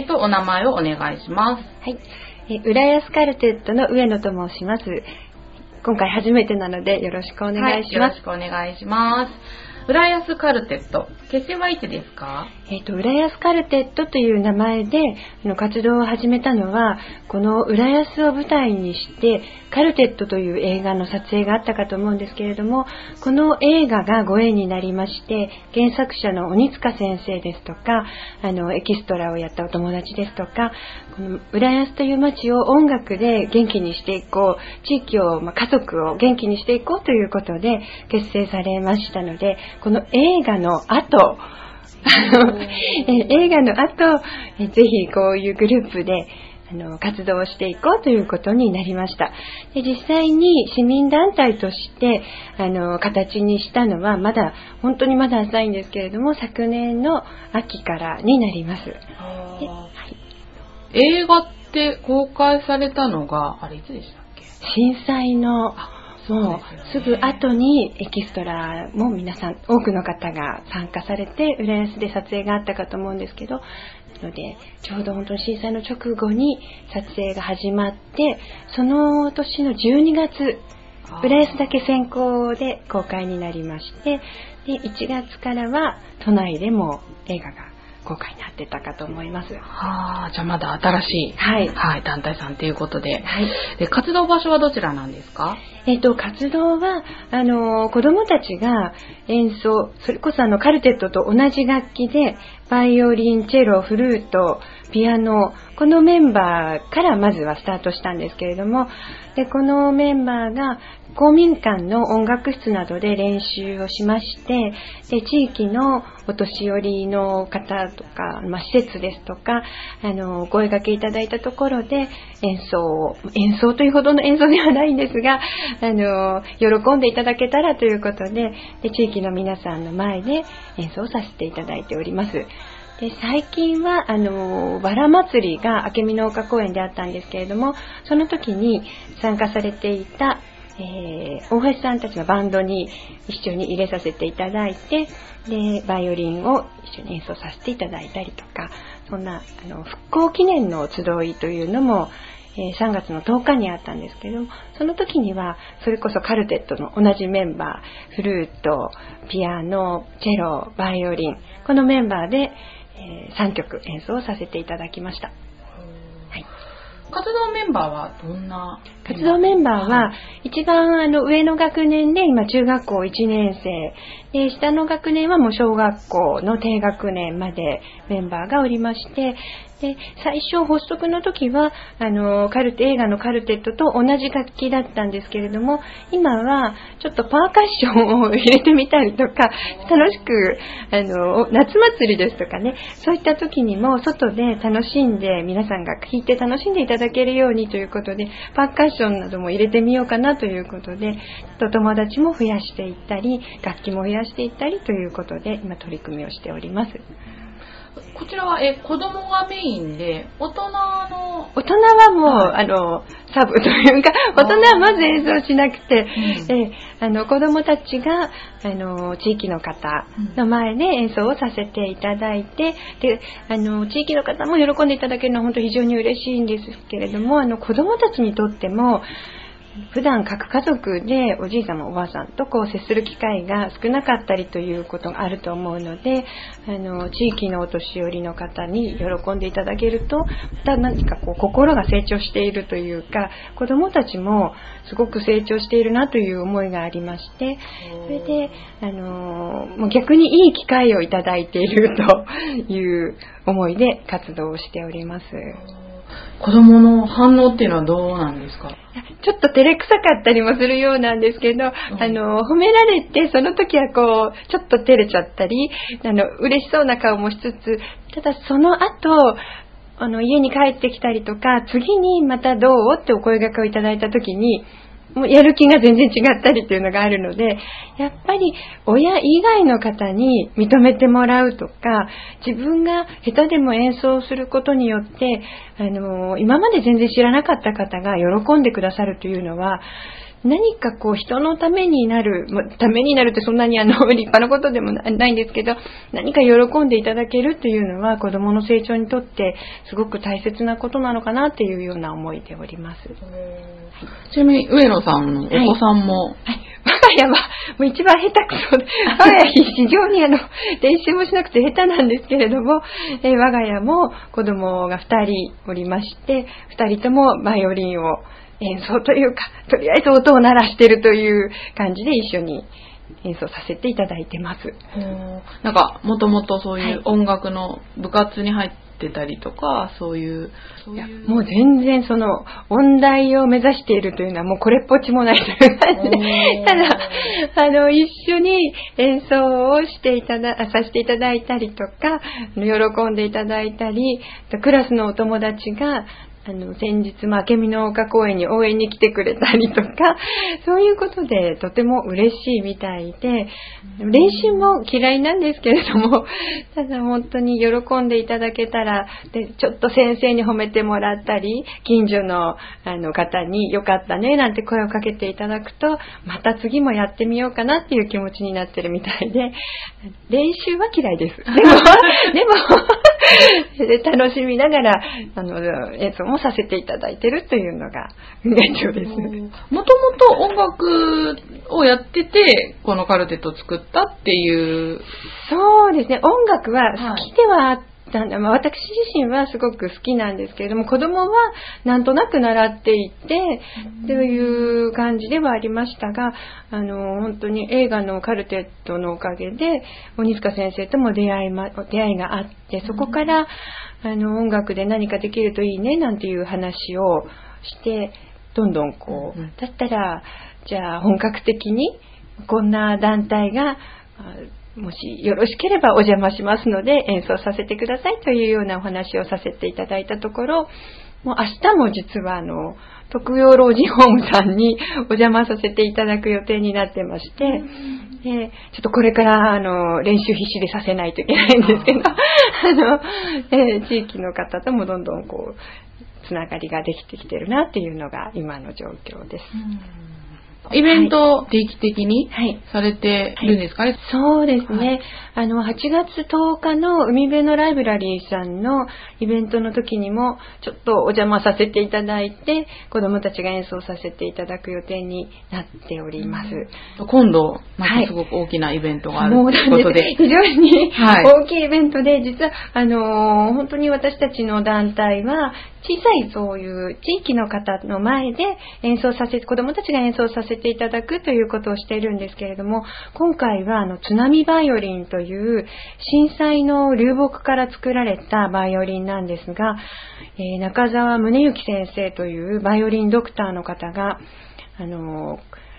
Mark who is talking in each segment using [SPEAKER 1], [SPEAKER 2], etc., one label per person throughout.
[SPEAKER 1] 名とお名前をお願いします。
[SPEAKER 2] はい。えー、浦安カルテットの上野と申します。今回初めてなのでよろしくお願いします。
[SPEAKER 1] はい、よろしくお願いします。浦安カルテット、結成はいつですか？
[SPEAKER 2] えっ、と、浦安カルテットという名前での活動を始めたのは、この浦安を舞台にして、カルテットという映画の撮影があったかと思うんですけれども、この映画がご縁になりまして、原作者の鬼塚先生ですとか、あの、エキストラをやったお友達ですとか、この浦安という街を音楽で元気にしていこう、地域を、まあ、家族を元気にしていこうということで結成されましたので、この映画の後、え映画の後、えぜひこういうグループであの活動をしていこうということになりました。で実際に市民団体としてあの形にしたのはまだ本当にまだ浅いんですけれども昨年の秋からになります。ではい、
[SPEAKER 1] 映画って公開されたのが、あれいつでしたっけ？
[SPEAKER 2] 震災のもう
[SPEAKER 1] そうです
[SPEAKER 2] ぐ後にエキストラも皆さん多くの方が参加されて浦安で撮影があったかと思うんですけどなのでちょうど本当に震災の直後に撮影が始まってその年の12月浦安だけ先行で公開になりましてで1月からは都内でも映画が公開になってたかと思います。
[SPEAKER 1] はあ、じゃあまだ新しい、
[SPEAKER 2] はい
[SPEAKER 1] はい、団体さんということで。
[SPEAKER 2] はい
[SPEAKER 1] で活動場所はどちらなんですか？
[SPEAKER 2] えっと、活動は、あの、子供たちが演奏、それこそあの、カルテットと同じ楽器で、バイオリン、チェロ、フルート、ピアノ、このメンバーからまずはスタートしたんですけれども、で、このメンバーが公民館の音楽室などで練習をしまして、で、地域のお年寄りの方とか、まあ、施設ですとか、あの、お声掛けいただいたところで演奏を、演奏というほどの演奏ではないんですが、あの、喜んでいただけたらということで、で地域の皆さんの前で演奏させていただいております。で最近は、あの、バラ祭りが明美の丘公園であったんですけれども、その時に参加されていた、えー、大橋さんたちのバンドに一緒に入れさせていただいて、で、バイオリンを一緒に演奏させていただいたりとか、そんな、あの、復興記念の集いというのも、えー3月の10日にあったんですけど、その時には、それこそカルテットの同じメンバー、フルート、ピアノ、チェロ、バイオリン、このメンバーで、え3曲演奏させていただきました。
[SPEAKER 1] 活動メンバーはどんな
[SPEAKER 2] 活動メンバーは、一番あの上の学年で今中学校1年生、で、下の学年はもう小学校の低学年までメンバーがおりまして、で、最初発足の時は、あの、カルテ、映画のカルテットと同じ楽器だったんですけれども、今はちょっとパーカッションを入れてみたりとか、楽しく、あの、夏祭りですとかね、そういった時にも外で楽しんで、皆さんが弾いて楽しんでいただけるようにということで、パーカッションなども入れてみようかなということで、と友達も増やしていったり、楽器も増やしていったりということで、今取り組みをしております。
[SPEAKER 1] こちらはえ子供がメインで大人の
[SPEAKER 2] 大人はもう、
[SPEAKER 1] はい。
[SPEAKER 2] あの、サブ というか、大人はまず演奏しなくて、
[SPEAKER 1] うん。
[SPEAKER 2] えあの、子供たちが、あの、地域の方の前で演奏をさせていただいて、で、あの、地域の方も喜んでいただけるのは本当非常に嬉しいんですけれども、あの、子供たちにとっても、普段各家族でおじいさまおばあさんとこう接する機会が少なかったりということがあると思うのであの地域のお年寄りの方に喜んでいただけるとまた何かこう心が成長しているというか子どもたちもすごく成長しているなという思いがありましてそれであのもう逆にいい機会をいただいているという思いで活動をしております。
[SPEAKER 1] 子供の反応っていうのはどうなんですか？
[SPEAKER 2] ちょっと照れくさかったりもするようなんですけど、あの、褒められて、その時はこう、ちょっと照れちゃったり、あの、嬉しそうな顔もしつつ、ただその後、あの、家に帰ってきたりとか、次にまたどう？ってお声掛けをいただいた時に、もうやる気が全然違ったりっていうのがあるので、やっぱり親以外の方に認めてもらうとか、自分が下手でも演奏することによって、あの、今まで全然知らなかった方が喜んでくださるというのは、何かこう人のためになる、まためになるってそんなにあの 立派なことでもないんですけど、何か喜んでいただけるっていうのは子供の成長にとってすごく大切なことなのかなっていうような思いでおります。
[SPEAKER 1] ちなみに上野さんのお子さんも、
[SPEAKER 2] はい、我が家はもう一番下手くそで、我が家非常にあの練習もしなくて下手なんですけれども、えー我が家も子供が2人おりまして、2人ともバイオリンを演奏というか、とりあえず音を鳴らしてるという感じで一緒に演奏させていただいてます。
[SPEAKER 1] なんか、もともとそういう
[SPEAKER 2] はい。
[SPEAKER 1] 音楽の部活に入ってたりとか、そういう、そう
[SPEAKER 2] いや
[SPEAKER 1] いう
[SPEAKER 2] もう全然その音大を目指しているというのはもうこれっぽっちもないという感じでただあの一緒に演奏をしていたださせていただいたりとか喜んでいただいたりクラスのお友達があの先日、まあ、明美の丘公園に応援に来てくれたりとか そういうことでとても嬉しいみたいで練習も嫌いなんですけれども ただ本当に喜んでいただけたらでちょっと先生に褒めてもらったり近所のあの方によかったねなんて声をかけていただくとまた次もやってみようかなっていう気持ちになってるみたいで練習は嫌いです。でも、でも 楽しみながらあの演奏もさせていただいてるというのが現状です。
[SPEAKER 1] もともと音楽をやってて、このカルテットを作ったっていう。
[SPEAKER 2] そうですね、音楽は
[SPEAKER 1] はい
[SPEAKER 2] 好きではあったんだ、まあ、私自身はすごく好きなんですけれども、子供はなんとなく習っていって、という感じではありましたが、あの、本当に映画のカルテットのおかげで、鬼塚先生とも出会いま、出会いがあって、そこから、あの、音楽で何かできるといいね、なんていう話をして、どんどんこ
[SPEAKER 1] う
[SPEAKER 2] だったら、じゃあ本格的に、こんな団体が、あもしよろしければお邪魔しますので演奏させてくださいというようなお話をさせていただいたところ、もう明日も実はあの、特養老人ホームさんにお邪魔させていただく予定になってまして、でちょっとこれからあの練習必死でさせないといけないんですけど、あの、えー地域の方ともどんどんこう、つながりができてきてるなっていうのが今の状況です。
[SPEAKER 1] イベント定期的に？
[SPEAKER 2] はい。
[SPEAKER 1] されてるんですか？ね、
[SPEAKER 2] そうですね。
[SPEAKER 1] はい
[SPEAKER 2] あの、8月10日の海辺のライブラリーさんのイベントの時にも、ちょっとお邪魔させていただいて、子供たちが演奏させていただく予定になっております。
[SPEAKER 1] 今度、ま
[SPEAKER 2] はい
[SPEAKER 1] たすごく大きなイベントがあるということで。
[SPEAKER 2] です。非常に
[SPEAKER 1] はい
[SPEAKER 2] 大きいイベントで、実は、あのー本当に私たちの団体は、小さいそういう地域の方の前で演奏させて、子供たちが演奏させていただくということをしているんですけれども、今回は、あの、津波バイオリンという震災の流木から作られたバイオリンなんですが、えー中澤宗幸先生というバイオリンドクターの方が、あのー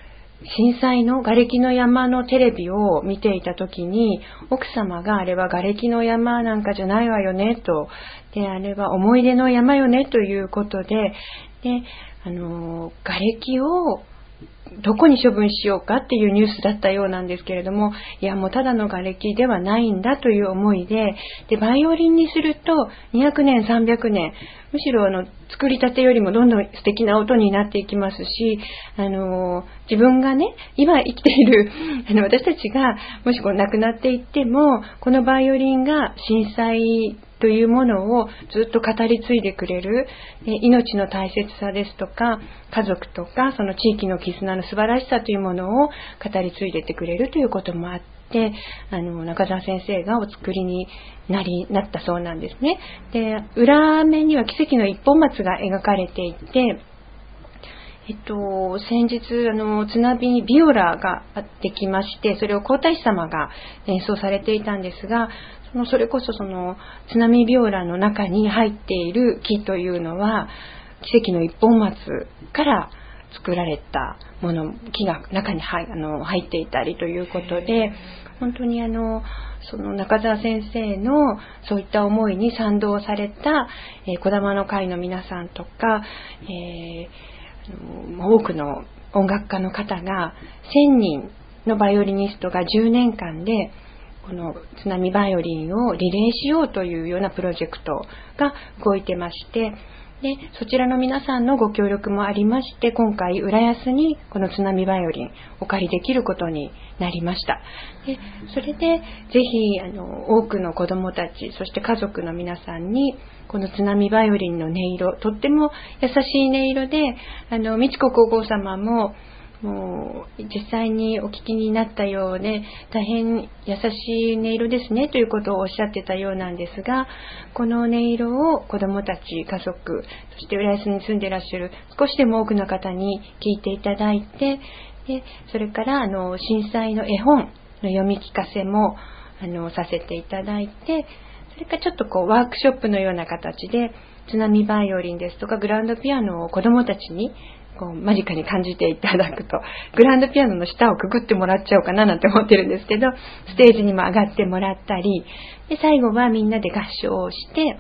[SPEAKER 2] 震災の瓦礫の山のテレビを見ていた時に奥様があれは瓦礫の山なんかじゃないわよねとであれは思い出の山よねということでであの瓦礫をどこに処分しようかっていうニュースだったようなんですけれども、いやもうただの瓦礫ではないんだという思いで、で、バイオリンにすると200年、300年、むしろあの、作りたてよりもどんどん素敵な音になっていきますし、あの、自分がね、今生きている、あの、私たちが、もしこう亡くなっていっても、このバイオリンが震災というものをずっと語り継いでくれる、え命の大切さですとか、家族とか、その地域の絆の素晴らしさというものを語り継いでてくれるということもあって、あの、中澤先生がお作りになり、なったそうなんですね。で、裏面には奇跡の一本松が描かれていて、えっと、先日、あの、津波ビオラができまして、それを皇太子様が演奏されていたんですが、そのそれこそその津波ビオラの中に入っている木というのは、奇跡の一本松から作られたもの、木が中に入あの入っていたりということで、本当にあの、その中澤先生のそういった思いに賛同された、えー、玉の会の皆さんとか、えー多くの音楽家の方が1000人のバイオリニストが10年間でこの津波バイオリンをリレーしようというようなプロジェクトが動いてましてで、そちらの皆さんのご協力もありまして、今回、浦安にこの津波バイオリンお借りできることになりました。で、それで、ぜひ、あの、多くの子供たち、そして家族の皆さんに、この津波バイオリンの音色、とっても優しい音色で、あの、美智子皇后様も、もう実際にお聞きになったようで大変優しい音色ですねということをおっしゃってたようなんですがこの音色を子どもたち家族そして浦安に住んでいらっしゃる少しでも多くの方に聞いていただいてでそれからあの震災の絵本の読み聞かせもあのさせていただいてそれからちょっとこうワークショップのような形で津波バイオリンですとかグラウンドピアノを子どもたちにこう間近に感じていただくと、グランドピアノの下をくぐってもらっちゃおうかななんて思ってるんですけど、ステージにも上がってもらったり、で最後はみんなで合唱をして、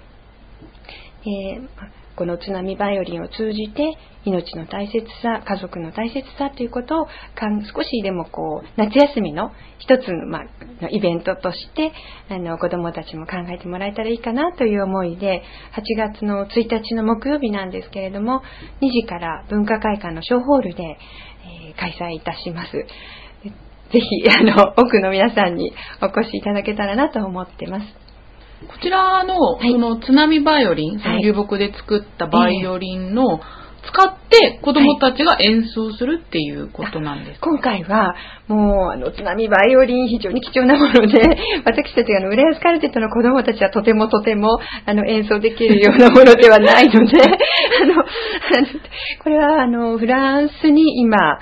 [SPEAKER 2] えーこの津波バイオリンを通じて命の大切さ、家族の大切さということを少しでもこう夏休みの一つの,、まあ、イベントとしてあの子どもたちも考えてもらえたらいいかなという思いで8月の1日の木曜日なんですけれども2時から文化会館の小ホールで、えー、開催いたします。ぜひ、あの、多くの皆さんにお越しいただけたらなと思ってます。
[SPEAKER 1] こちらの、はい、その津波バイオリン、その流木で作ったバイオリンの、使って子供たちが演奏するっていうことなんです
[SPEAKER 2] か、はい、今回はもうあの津波バイオリン非常に貴重なもので 私たちがあの浦安カルテットの子供たちはとてもとてもあの演奏できるようなものではないので あのこれはあのフランスに今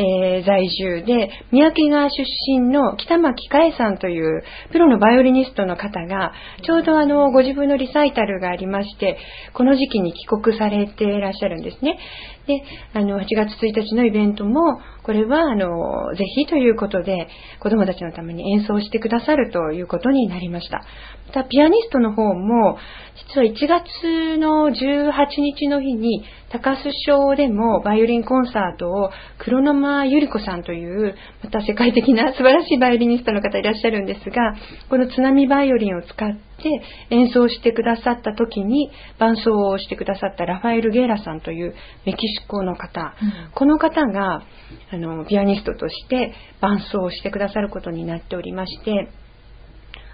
[SPEAKER 2] えー、在住で、三宅川出身の北巻海さんというプロのバイオリニストの方が、ちょうどあの、ご自分のリサイタルがありまして、この時期に帰国されていらっしゃるんですね。で、あの、8月1日のイベントも、これは、あの、ぜひということで、子供たちのために演奏してくださるということになりました。また、ピアニストの方も、実は1月の18日の日に、高須省でもバイオリンコンサートを黒沼ゆり子さんという、また世界的な素晴らしいバイオリニストの方いらっしゃるんですが、この津波バイオリンを使って演奏してくださった時に伴奏をしてくださったラファエル・ゲーラさんというメキシコの方、うん、この方があのピアニストとして伴奏をしてくださることになっておりまして、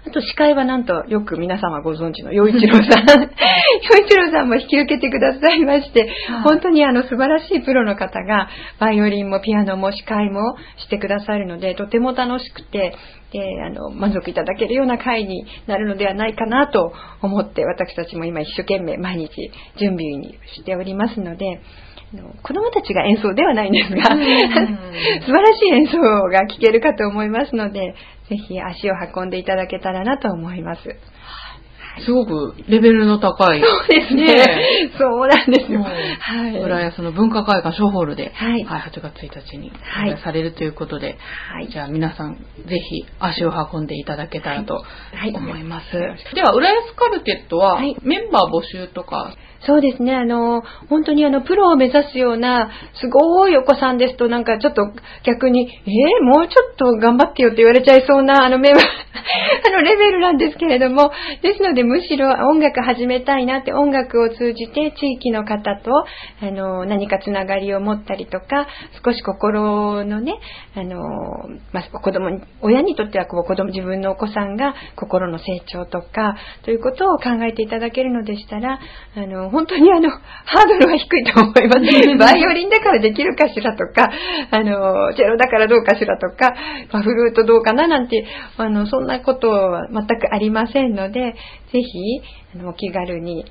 [SPEAKER 2] あと司会はなんとよく皆様ご存知の洋一郎さん。洋一郎さんも引き受けてくださいまして、本当にあの素晴らしいプロの方がバイオリンもピアノも司会もしてくださるので、とても楽しくて、であの満足いただけるような会になるのではないかなと思って私たちも今一生懸命毎日準備にしておりますので、子供たちが演奏ではないんですが、素晴らしい演奏が聴けるかと思いますので、ぜひ足を運んでいただけたらなと思います。
[SPEAKER 1] すごくレベルの高い。
[SPEAKER 2] そうですね。ねそうなんですよ。
[SPEAKER 1] はい。浦安の文化会館小ホールで、はい、はい、8月1日に開催されるということで、はい、じゃあ皆さんぜひ足を運んでいただけたらと思います。はい、では、浦安カルテットは、メンバー募集とか
[SPEAKER 2] そうですね、あの、本当にあの、プロを目指すような、すごいお子さんですと、なんかちょっと逆に、えー、もうちょっと頑張ってよって言われちゃいそうな、あの、メンバー、あの、レベルなんですけれども、ですので、むしろ音楽始めたいなって、音楽を通じて地域の方と、あの、何かつながりを持ったりとか、少し心のね、あの、まあ、子供に、親にとってはこう、子供、自分のお子さんが心の成長とか、ということを考えていただけるのでしたら、あの、本当にあの、ハードルは低いと思います。バイオリンだからできるかしらとか、あの、チェロだからどうかしらとか、まあ、フルートどうかななんて、あの、そんなことは全くありませんので、ぜひ、あの、お気軽に、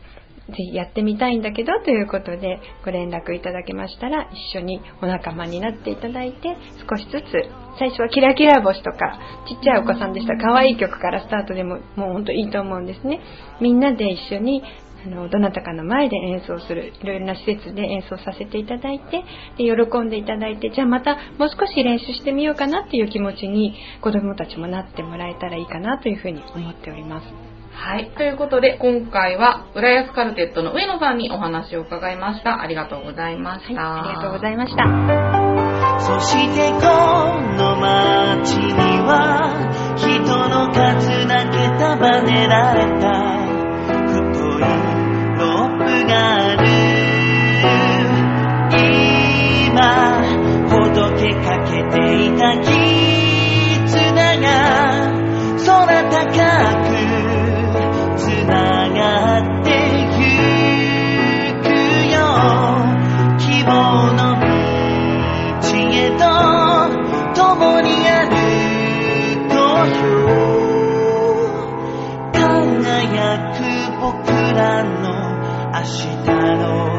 [SPEAKER 2] ぜひやってみたいんだけどということでご連絡いただけましたら一緒にお仲間になっていただいて少しずつ最初はキラキラ星とかちっちゃいお子さんでした可愛い曲からスタートでももうほんといいと思うんですね。みんなで一緒にあのどなたかの前で演奏するいろいろな施設で演奏させていただいてで喜んでいただいてじゃあまたもう少し練習してみようかなっていう気持ちに子どもたちもなってもらえたらいいかなというふうに思っております。
[SPEAKER 1] はい。ということで、今回は、浦安カルテットの上野さんにお話を伺いました。ありがとうございました。
[SPEAKER 2] はい、ありがとうございました。
[SPEAKER 3] そしてこの街には、人の数だけ束ねられた、なる。今ほどけかけていた絆が空高くたの。